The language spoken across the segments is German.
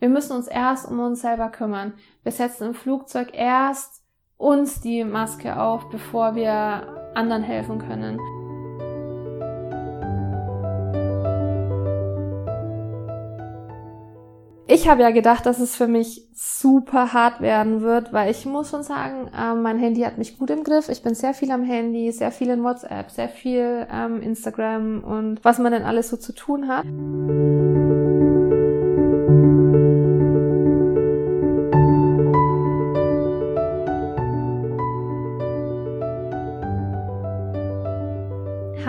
Wir müssen uns erst um uns selber kümmern. Wir setzen im Flugzeug erst uns die Maske auf, bevor wir anderen helfen können. Ich habe ja gedacht, dass es für mich super hart werden wird, weil ich muss schon sagen, äh, mein Handy hat mich gut im Griff. Ich bin sehr viel am Handy, sehr viel in WhatsApp, sehr viel ähm, Instagram und was man denn alles so zu tun hat.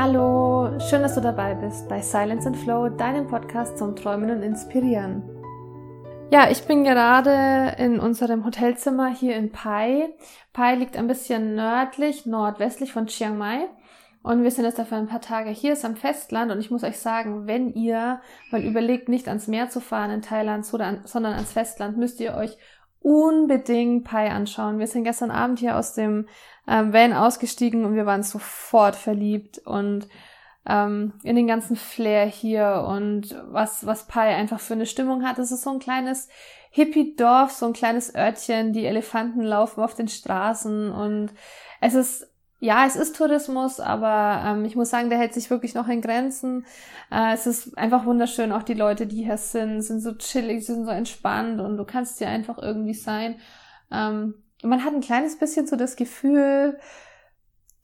Hallo, schön, dass du dabei bist bei Silence and Flow, deinem Podcast zum Träumen und Inspirieren. Ja, ich bin gerade in unserem Hotelzimmer hier in Pai. Pai liegt ein bisschen nördlich, nordwestlich von Chiang Mai. Und wir sind jetzt dafür ein paar Tage hier, ist am Festland. Und ich muss euch sagen, wenn ihr mal überlegt, nicht ans Meer zu fahren in Thailand, sondern ans Festland, müsst ihr euch unbedingt Pai anschauen. Wir sind gestern Abend hier aus dem ähm, Van ausgestiegen und wir waren sofort verliebt. Und ähm, in den ganzen Flair hier und was, was Pai einfach für eine Stimmung hat. Es ist so ein kleines Hippie-Dorf, so ein kleines Örtchen, die Elefanten laufen auf den Straßen und es ist ja, es ist Tourismus, aber ähm, ich muss sagen, der hält sich wirklich noch in Grenzen. Äh, es ist einfach wunderschön, auch die Leute, die hier sind, sind so chillig, sind so entspannt und du kannst hier einfach irgendwie sein. Ähm, man hat ein kleines bisschen so das Gefühl,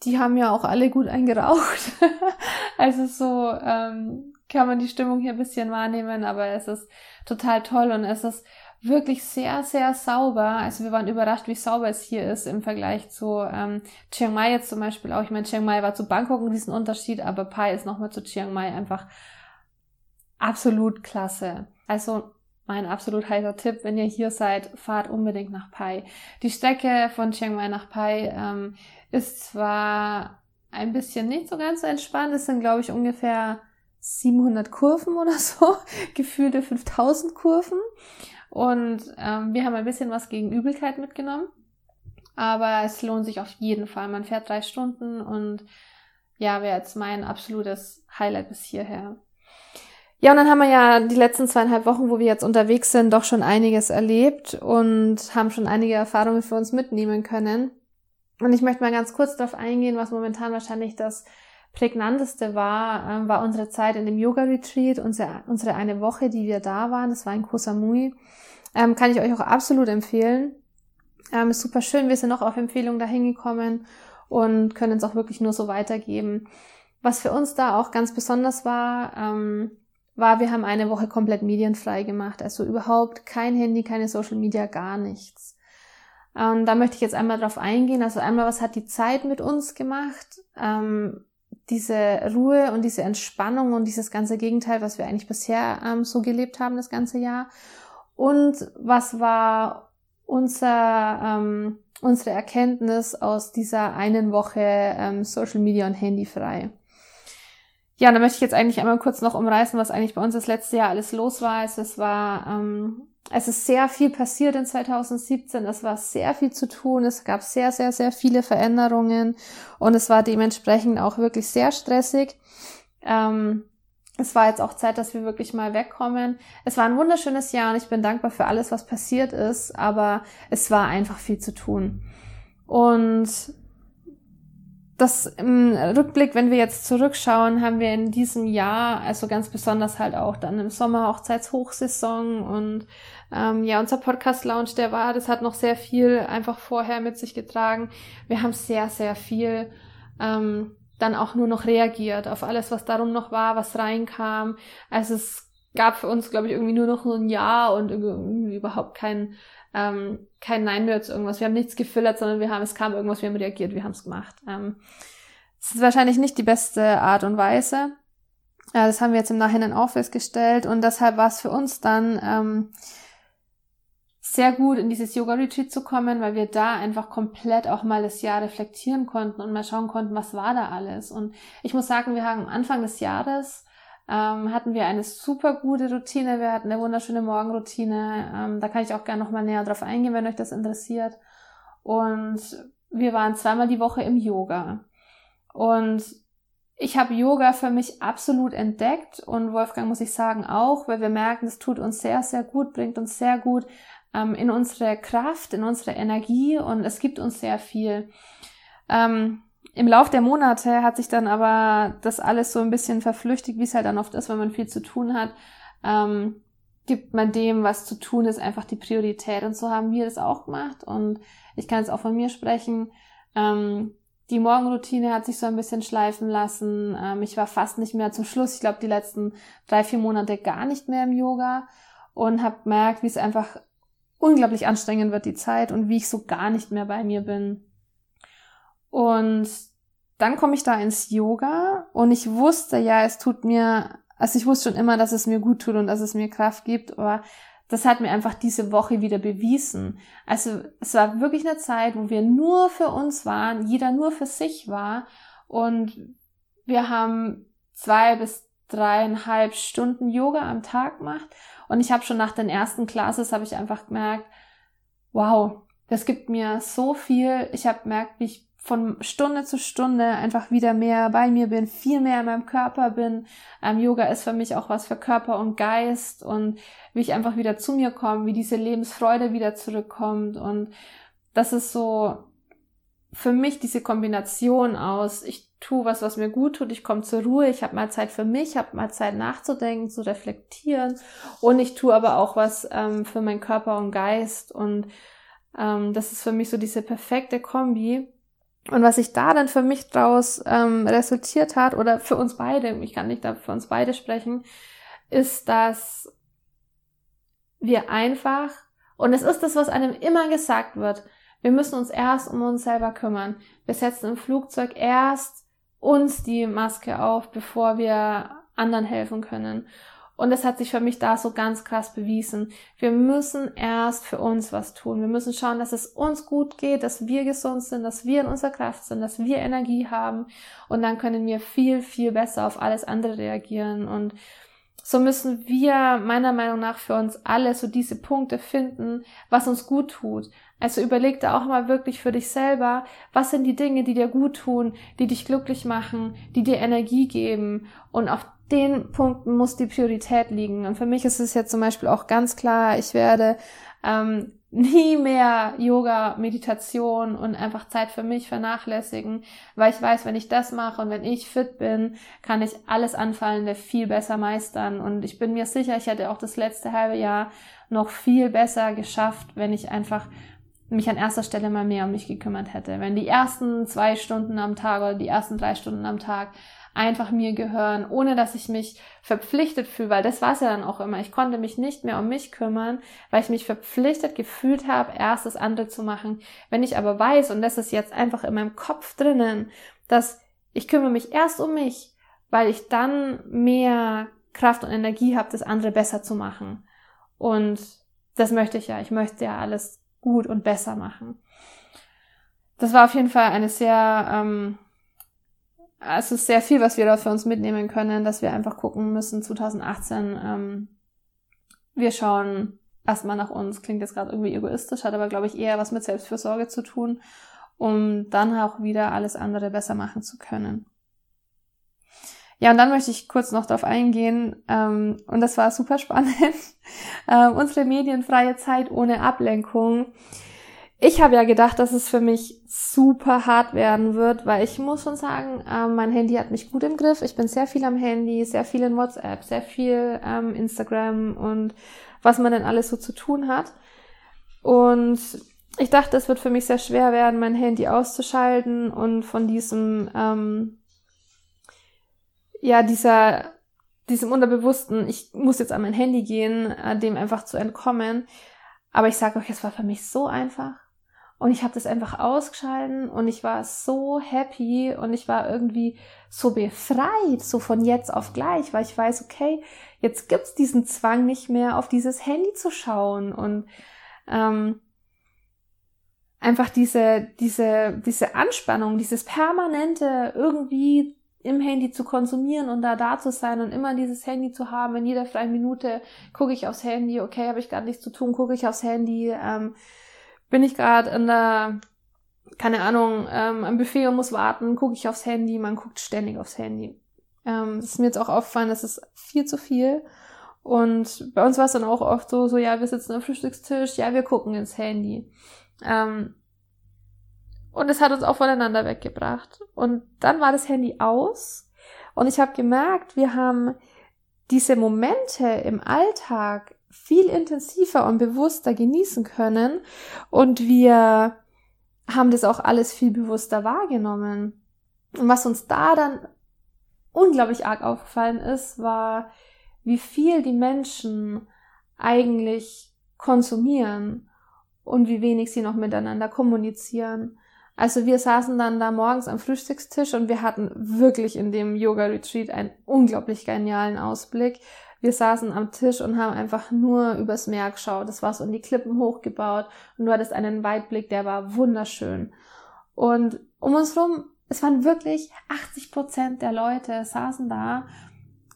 die haben ja auch alle gut eingeraucht. also so ähm, kann man die Stimmung hier ein bisschen wahrnehmen, aber es ist total toll und es ist wirklich sehr, sehr sauber. Also wir waren überrascht, wie sauber es hier ist im Vergleich zu ähm, Chiang Mai jetzt zum Beispiel auch. Ich meine, Chiang Mai war zu Bangkok ein Riesenunterschied, aber Pai ist nochmal zu Chiang Mai einfach absolut klasse. Also mein absolut heißer Tipp, wenn ihr hier seid, fahrt unbedingt nach Pai. Die Strecke von Chiang Mai nach Pai ähm, ist zwar ein bisschen nicht so ganz so entspannt, es sind glaube ich ungefähr 700 Kurven oder so, gefühlte 5000 Kurven. Und ähm, wir haben ein bisschen was gegen Übelkeit mitgenommen. Aber es lohnt sich auf jeden Fall. Man fährt drei Stunden und ja, wäre jetzt mein absolutes Highlight bis hierher. Ja, und dann haben wir ja die letzten zweieinhalb Wochen, wo wir jetzt unterwegs sind, doch schon einiges erlebt und haben schon einige Erfahrungen für uns mitnehmen können. Und ich möchte mal ganz kurz darauf eingehen, was momentan wahrscheinlich das prägnanteste war, ähm, war unsere Zeit in dem Yoga-Retreat, unsere, unsere eine Woche, die wir da waren. Das war in Koh Samui. Ähm, kann ich euch auch absolut empfehlen. Ähm, ist super schön. Wir sind noch auf Empfehlung dahin gekommen und können es auch wirklich nur so weitergeben. Was für uns da auch ganz besonders war, ähm, war, wir haben eine Woche komplett medienfrei gemacht. Also überhaupt kein Handy, keine Social Media, gar nichts. Und da möchte ich jetzt einmal drauf eingehen. Also einmal, was hat die Zeit mit uns gemacht? Ähm, diese Ruhe und diese Entspannung und dieses ganze Gegenteil, was wir eigentlich bisher ähm, so gelebt haben, das ganze Jahr. Und was war unser, ähm, unsere Erkenntnis aus dieser einen Woche ähm, Social Media und Handy frei? Ja, da möchte ich jetzt eigentlich einmal kurz noch umreißen, was eigentlich bei uns das letzte Jahr alles los war. Also es war, ähm, es ist sehr viel passiert in 2017. Es war sehr viel zu tun. Es gab sehr, sehr, sehr viele Veränderungen und es war dementsprechend auch wirklich sehr stressig. Ähm, es war jetzt auch Zeit, dass wir wirklich mal wegkommen. Es war ein wunderschönes Jahr und ich bin dankbar für alles, was passiert ist, aber es war einfach viel zu tun. Und das im Rückblick, wenn wir jetzt zurückschauen, haben wir in diesem Jahr, also ganz besonders halt auch dann im Sommer Hochzeitshochsaison und ähm, ja, unser Podcast Lounge, der war, das hat noch sehr viel einfach vorher mit sich getragen. Wir haben sehr, sehr viel ähm, dann auch nur noch reagiert auf alles, was darum noch war, was reinkam. Also es gab für uns, glaube ich, irgendwie nur noch so ein Ja und irgendwie überhaupt kein ähm, kein Nein mehr zu irgendwas. Wir haben nichts gefiltert, sondern wir haben, es kam irgendwas, wir haben reagiert, wir haben es gemacht. Ähm, ist wahrscheinlich nicht die beste Art und Weise. Ja, das haben wir jetzt im Nachhinein auch festgestellt und deshalb war es für uns dann ähm, sehr gut, in dieses Yoga-Retreat zu kommen, weil wir da einfach komplett auch mal das Jahr reflektieren konnten und mal schauen konnten, was war da alles. Und ich muss sagen, wir haben am Anfang des Jahres ähm, hatten wir eine super gute Routine. Wir hatten eine wunderschöne Morgenroutine. Ähm, da kann ich auch gerne noch mal näher drauf eingehen, wenn euch das interessiert. Und wir waren zweimal die Woche im Yoga. Und ich habe Yoga für mich absolut entdeckt und Wolfgang muss ich sagen auch, weil wir merken, es tut uns sehr, sehr gut, bringt uns sehr gut ähm, in unsere Kraft, in unsere Energie und es gibt uns sehr viel. Ähm, Im Lauf der Monate hat sich dann aber das alles so ein bisschen verflüchtigt, wie es halt dann oft ist, wenn man viel zu tun hat. Ähm, gibt man dem, was zu tun ist, einfach die Priorität. Und so haben wir das auch gemacht. Und ich kann jetzt auch von mir sprechen. Ähm, die Morgenroutine hat sich so ein bisschen schleifen lassen. Ähm, ich war fast nicht mehr zum Schluss, ich glaube die letzten drei, vier Monate gar nicht mehr im Yoga und habe gemerkt, wie es einfach unglaublich anstrengend wird, die Zeit und wie ich so gar nicht mehr bei mir bin. Und dann komme ich da ins Yoga und ich wusste ja, es tut mir, also ich wusste schon immer, dass es mir gut tut und dass es mir Kraft gibt, aber das hat mir einfach diese Woche wieder bewiesen. Also es war wirklich eine Zeit, wo wir nur für uns waren, jeder nur für sich war und wir haben zwei bis dreieinhalb Stunden Yoga am Tag gemacht und ich habe schon nach den ersten Classes habe ich einfach gemerkt, wow, das gibt mir so viel. Ich habe gemerkt, wie ich von Stunde zu Stunde einfach wieder mehr bei mir bin, viel mehr in meinem Körper bin. Ähm, Yoga ist für mich auch was für Körper und Geist und wie ich einfach wieder zu mir komme, wie diese Lebensfreude wieder zurückkommt. Und das ist so für mich diese Kombination aus, ich tue was, was mir gut tut, ich komme zur Ruhe, ich habe mal Zeit für mich, habe mal Zeit nachzudenken, zu reflektieren. Und ich tue aber auch was ähm, für meinen Körper und Geist. Und ähm, das ist für mich so diese perfekte Kombi und was sich da dann für mich draus ähm, resultiert hat, oder für uns beide, ich kann nicht da für uns beide sprechen, ist, dass wir einfach, und es ist das, was einem immer gesagt wird, wir müssen uns erst um uns selber kümmern. Wir setzen im Flugzeug erst uns die Maske auf, bevor wir anderen helfen können. Und das hat sich für mich da so ganz krass bewiesen. Wir müssen erst für uns was tun. Wir müssen schauen, dass es uns gut geht, dass wir gesund sind, dass wir in unserer Kraft sind, dass wir Energie haben. Und dann können wir viel, viel besser auf alles andere reagieren. Und so müssen wir meiner Meinung nach für uns alle so diese Punkte finden, was uns gut tut. Also überleg da auch mal wirklich für dich selber, was sind die Dinge, die dir gut tun, die dich glücklich machen, die dir Energie geben und auf den Punkten muss die Priorität liegen. Und für mich ist es jetzt zum Beispiel auch ganz klar, ich werde ähm, nie mehr Yoga, Meditation und einfach Zeit für mich vernachlässigen, weil ich weiß, wenn ich das mache und wenn ich fit bin, kann ich alles Anfallende viel besser meistern. Und ich bin mir sicher, ich hätte auch das letzte halbe Jahr noch viel besser geschafft, wenn ich einfach mich an erster Stelle mal mehr um mich gekümmert hätte. Wenn die ersten zwei Stunden am Tag oder die ersten drei Stunden am Tag einfach mir gehören, ohne dass ich mich verpflichtet fühle, weil das war es ja dann auch immer. Ich konnte mich nicht mehr um mich kümmern, weil ich mich verpflichtet gefühlt habe, erst das andere zu machen. Wenn ich aber weiß, und das ist jetzt einfach in meinem Kopf drinnen, dass ich kümmere mich erst um mich, weil ich dann mehr Kraft und Energie habe, das andere besser zu machen. Und das möchte ich ja. Ich möchte ja alles gut und besser machen. Das war auf jeden Fall eine sehr ähm, es ist sehr viel, was wir da für uns mitnehmen können, dass wir einfach gucken müssen, 2018, ähm, wir schauen erstmal nach uns, klingt jetzt gerade irgendwie egoistisch, hat aber, glaube ich, eher was mit Selbstfürsorge zu tun, um dann auch wieder alles andere besser machen zu können. Ja, und dann möchte ich kurz noch darauf eingehen, ähm, und das war super spannend, äh, unsere medienfreie Zeit ohne Ablenkung. Ich habe ja gedacht, dass es für mich super hart werden wird, weil ich muss schon sagen, ähm, mein Handy hat mich gut im Griff. Ich bin sehr viel am Handy, sehr viel in WhatsApp, sehr viel ähm, Instagram und was man denn alles so zu tun hat. Und ich dachte, es wird für mich sehr schwer werden, mein Handy auszuschalten und von diesem, ähm, ja, dieser, diesem Unterbewussten, ich muss jetzt an mein Handy gehen, äh, dem einfach zu entkommen. Aber ich sage euch, es war für mich so einfach. Und ich habe das einfach ausgeschalten und ich war so happy und ich war irgendwie so befreit, so von jetzt auf gleich, weil ich weiß, okay, jetzt gibt's diesen Zwang nicht mehr, auf dieses Handy zu schauen und ähm, einfach diese, diese, diese Anspannung, dieses permanente irgendwie im Handy zu konsumieren und da da zu sein und immer dieses Handy zu haben. In jeder freien Minute gucke ich aufs Handy, okay, habe ich gerade nichts zu tun, gucke ich aufs Handy. Ähm, bin ich gerade in der keine Ahnung, ähm, ein Buffet und muss warten, gucke ich aufs Handy, man guckt ständig aufs Handy. Ähm, das ist mir jetzt auch aufgefallen, das ist viel zu viel. Und bei uns war es dann auch oft so, so, ja, wir sitzen am Frühstückstisch, ja, wir gucken ins Handy. Ähm, und es hat uns auch voneinander weggebracht. Und dann war das Handy aus. Und ich habe gemerkt, wir haben diese Momente im Alltag viel intensiver und bewusster genießen können. Und wir haben das auch alles viel bewusster wahrgenommen. Und was uns da dann unglaublich arg aufgefallen ist, war, wie viel die Menschen eigentlich konsumieren und wie wenig sie noch miteinander kommunizieren. Also wir saßen dann da morgens am Frühstückstisch und wir hatten wirklich in dem Yoga-Retreat einen unglaublich genialen Ausblick. Wir saßen am Tisch und haben einfach nur übers Meer geschaut. Das war so in die Klippen hochgebaut und du hattest einen Weitblick, der war wunderschön. Und um uns rum, es waren wirklich 80 Prozent der Leute saßen da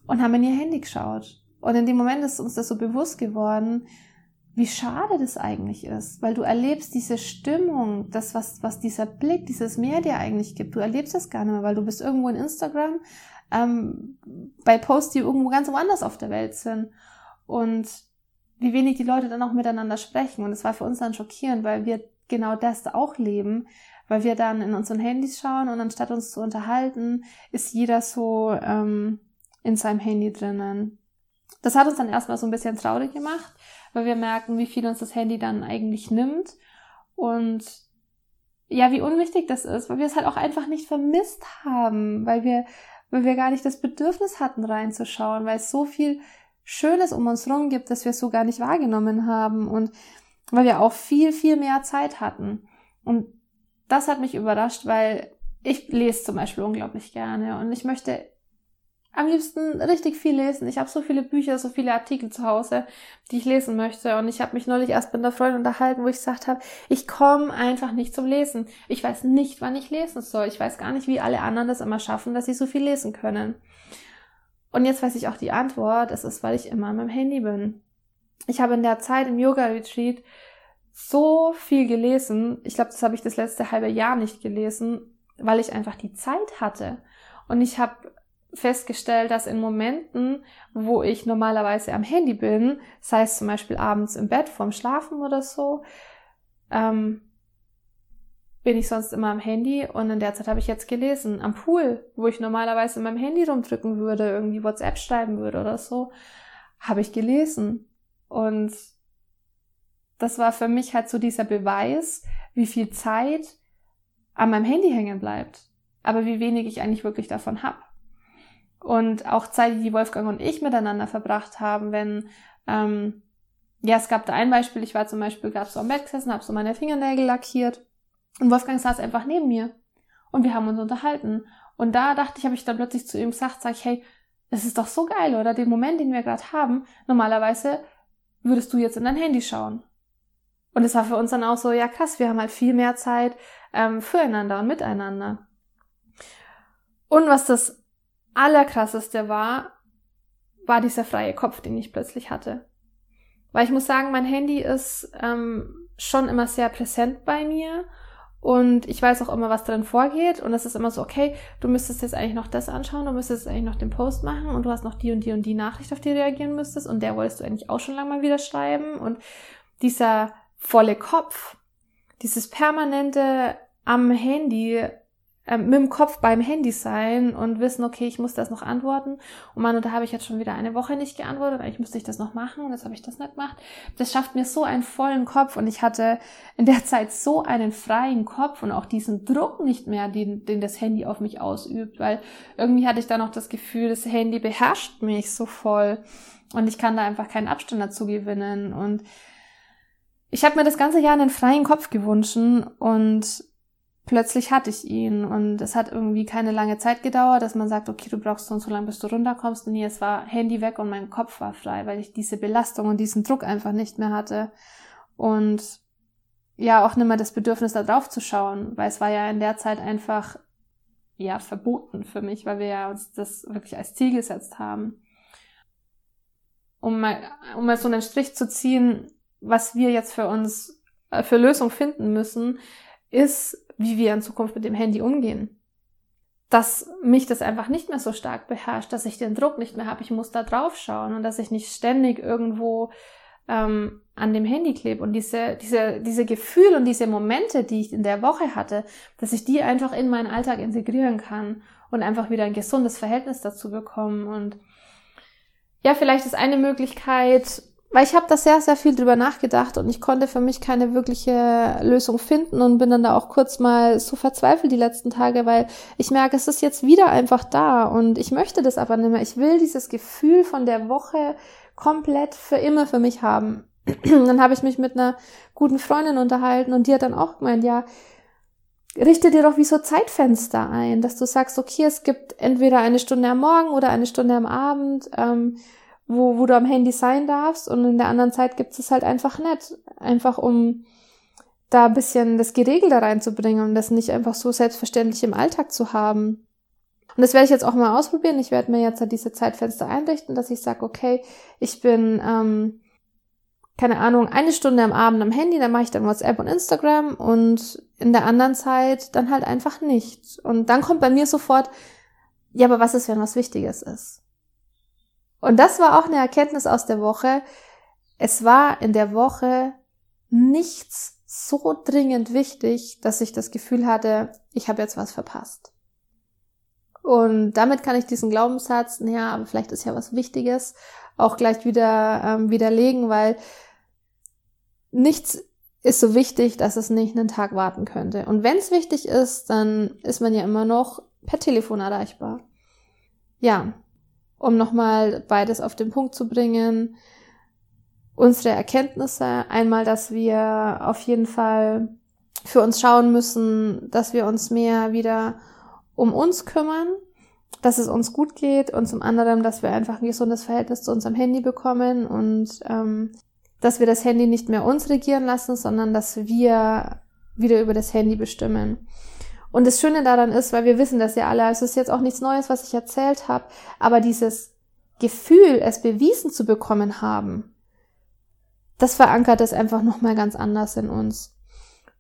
und haben in ihr Handy geschaut. Und in dem Moment ist uns das so bewusst geworden, wie schade das eigentlich ist, weil du erlebst diese Stimmung, das, was, was dieser Blick, dieses Meer dir eigentlich gibt, du erlebst das gar nicht mehr, weil du bist irgendwo in Instagram, ähm, bei Posts, die irgendwo ganz woanders auf der Welt sind. Und wie wenig die Leute dann auch miteinander sprechen. Und es war für uns dann schockierend, weil wir genau das auch leben, weil wir dann in unseren Handys schauen und anstatt uns zu unterhalten, ist jeder so ähm, in seinem Handy drinnen. Das hat uns dann erstmal so ein bisschen traurig gemacht, weil wir merken, wie viel uns das Handy dann eigentlich nimmt und ja, wie unwichtig das ist, weil wir es halt auch einfach nicht vermisst haben, weil wir, weil wir gar nicht das Bedürfnis hatten, reinzuschauen, weil es so viel Schönes um uns rum gibt, dass wir es so gar nicht wahrgenommen haben und weil wir auch viel, viel mehr Zeit hatten. Und das hat mich überrascht, weil ich lese zum Beispiel unglaublich gerne und ich möchte am liebsten richtig viel lesen. Ich habe so viele Bücher, so viele Artikel zu Hause, die ich lesen möchte. Und ich habe mich neulich erst mit einer Freundin unterhalten, wo ich gesagt habe, ich komme einfach nicht zum Lesen. Ich weiß nicht, wann ich lesen soll. Ich weiß gar nicht, wie alle anderen das immer schaffen, dass sie so viel lesen können. Und jetzt weiß ich auch die Antwort. Es ist, weil ich immer an meinem Handy bin. Ich habe in der Zeit im Yoga-Retreat so viel gelesen. Ich glaube, das habe ich das letzte halbe Jahr nicht gelesen, weil ich einfach die Zeit hatte. Und ich habe festgestellt, dass in Momenten, wo ich normalerweise am Handy bin, sei es zum Beispiel abends im Bett vorm Schlafen oder so, ähm, bin ich sonst immer am Handy und in der Zeit habe ich jetzt gelesen. Am Pool, wo ich normalerweise in meinem Handy rumdrücken würde, irgendwie WhatsApp schreiben würde oder so, habe ich gelesen. Und das war für mich halt so dieser Beweis, wie viel Zeit an meinem Handy hängen bleibt, aber wie wenig ich eigentlich wirklich davon habe. Und auch Zeit, die Wolfgang und ich miteinander verbracht haben, wenn, ähm, ja, es gab da ein Beispiel, ich war zum Beispiel, gab so am Bett gesessen, habe so meine Fingernägel lackiert und Wolfgang saß einfach neben mir und wir haben uns unterhalten. Und da dachte ich, habe ich dann plötzlich zu ihm gesagt, sag ich, hey, das ist doch so geil, oder? Den Moment, den wir gerade haben, normalerweise würdest du jetzt in dein Handy schauen. Und es war für uns dann auch so, ja krass, wir haben halt viel mehr Zeit ähm, füreinander und miteinander. Und was das Allerkrasseste war, war dieser freie Kopf, den ich plötzlich hatte. Weil ich muss sagen, mein Handy ist ähm, schon immer sehr präsent bei mir und ich weiß auch immer, was drin vorgeht und es ist immer so, okay, du müsstest jetzt eigentlich noch das anschauen, du müsstest eigentlich noch den Post machen und du hast noch die und die und die Nachricht, auf die du reagieren müsstest und der wolltest du eigentlich auch schon lange mal wieder schreiben und dieser volle Kopf, dieses permanente am Handy ähm, mit dem Kopf beim Handy sein und wissen, okay, ich muss das noch antworten. Und man, da habe ich jetzt schon wieder eine Woche nicht geantwortet, eigentlich müsste ich das noch machen und jetzt habe ich das nicht gemacht. Das schafft mir so einen vollen Kopf und ich hatte in der Zeit so einen freien Kopf und auch diesen Druck nicht mehr, den, den das Handy auf mich ausübt, weil irgendwie hatte ich da noch das Gefühl, das Handy beherrscht mich so voll und ich kann da einfach keinen Abstand dazu gewinnen und ich habe mir das ganze Jahr einen freien Kopf gewünscht und plötzlich hatte ich ihn und es hat irgendwie keine lange Zeit gedauert, dass man sagt, okay, du brauchst so und so lange, bis du runterkommst. Nee, es war Handy weg und mein Kopf war frei, weil ich diese Belastung und diesen Druck einfach nicht mehr hatte. Und ja, auch nicht mehr das Bedürfnis, da drauf zu schauen, weil es war ja in der Zeit einfach, ja, verboten für mich, weil wir ja uns das wirklich als Ziel gesetzt haben. Um mal, um mal so einen Strich zu ziehen, was wir jetzt für uns, äh, für Lösung finden müssen, ist wie wir in Zukunft mit dem Handy umgehen. Dass mich das einfach nicht mehr so stark beherrscht, dass ich den Druck nicht mehr habe, ich muss da drauf schauen und dass ich nicht ständig irgendwo ähm, an dem Handy klebe und diese, diese, diese Gefühle und diese Momente, die ich in der Woche hatte, dass ich die einfach in meinen Alltag integrieren kann und einfach wieder ein gesundes Verhältnis dazu bekommen. Und ja, vielleicht ist eine Möglichkeit, weil ich habe da sehr, sehr viel drüber nachgedacht und ich konnte für mich keine wirkliche Lösung finden und bin dann da auch kurz mal so verzweifelt die letzten Tage, weil ich merke, es ist jetzt wieder einfach da und ich möchte das aber nicht mehr. Ich will dieses Gefühl von der Woche komplett für immer für mich haben. dann habe ich mich mit einer guten Freundin unterhalten und die hat dann auch gemeint, ja, richte dir doch wie so Zeitfenster ein, dass du sagst, okay, es gibt entweder eine Stunde am Morgen oder eine Stunde am Abend. Ähm, wo, wo du am Handy sein darfst und in der anderen Zeit gibt es halt einfach nicht. Einfach um da ein bisschen das Geregelte reinzubringen und das nicht einfach so selbstverständlich im Alltag zu haben. Und das werde ich jetzt auch mal ausprobieren. Ich werde mir jetzt halt diese Zeitfenster einrichten, dass ich sage, okay, ich bin, ähm, keine Ahnung, eine Stunde am Abend am Handy, dann mache ich dann WhatsApp und Instagram und in der anderen Zeit dann halt einfach nicht. Und dann kommt bei mir sofort, ja, aber was ist, wenn was Wichtiges ist? Und das war auch eine Erkenntnis aus der Woche. Es war in der Woche nichts so dringend wichtig, dass ich das Gefühl hatte, ich habe jetzt was verpasst. Und damit kann ich diesen Glaubenssatz, naja, aber vielleicht ist ja was Wichtiges, auch gleich wieder ähm, widerlegen, weil nichts ist so wichtig, dass es nicht einen Tag warten könnte. Und wenn es wichtig ist, dann ist man ja immer noch per Telefon erreichbar. Ja, um nochmal beides auf den Punkt zu bringen. Unsere Erkenntnisse, einmal, dass wir auf jeden Fall für uns schauen müssen, dass wir uns mehr wieder um uns kümmern, dass es uns gut geht und zum anderen, dass wir einfach ein gesundes Verhältnis zu unserem Handy bekommen und ähm, dass wir das Handy nicht mehr uns regieren lassen, sondern dass wir wieder über das Handy bestimmen. Und das Schöne daran ist, weil wir wissen das ja alle, es ist jetzt auch nichts Neues, was ich erzählt habe, aber dieses Gefühl, es bewiesen zu bekommen haben, das verankert es einfach nochmal ganz anders in uns.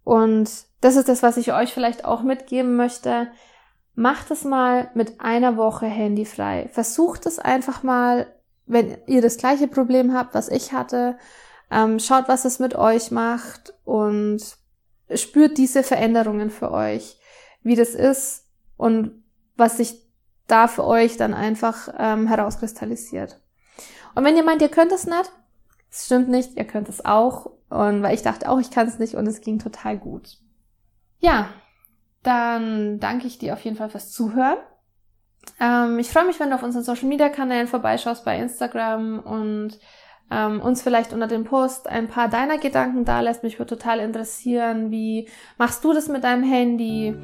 Und das ist das, was ich euch vielleicht auch mitgeben möchte. Macht es mal mit einer Woche handyfrei. Versucht es einfach mal, wenn ihr das gleiche Problem habt, was ich hatte. Ähm, schaut, was es mit euch macht und spürt diese Veränderungen für euch wie das ist und was sich da für euch dann einfach ähm, herauskristallisiert. Und wenn ihr meint, ihr könnt es nicht, das stimmt nicht, ihr könnt es auch. Und weil ich dachte auch, ich kann es nicht und es ging total gut. Ja, dann danke ich dir auf jeden Fall fürs Zuhören. Ähm, ich freue mich, wenn du auf unseren Social Media Kanälen vorbeischaust bei Instagram und ähm, uns vielleicht unter dem Post ein paar deiner Gedanken da lässt. Mich würde total interessieren, wie machst du das mit deinem Handy?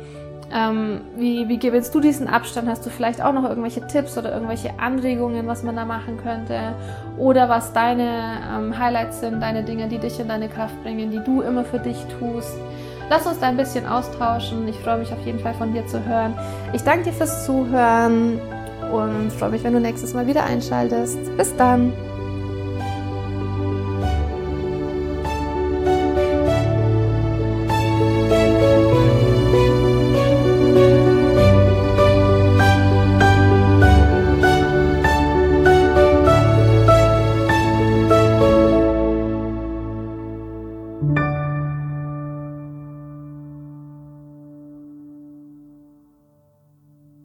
Ähm, wie, wie gewinnst du diesen Abstand? Hast du vielleicht auch noch irgendwelche Tipps oder irgendwelche Anregungen, was man da machen könnte? Oder was deine ähm, Highlights sind, deine Dinge, die dich in deine Kraft bringen, die du immer für dich tust? Lass uns da ein bisschen austauschen. Ich freue mich auf jeden Fall von dir zu hören. Ich danke dir fürs Zuhören und freue mich, wenn du nächstes Mal wieder einschaltest. Bis dann!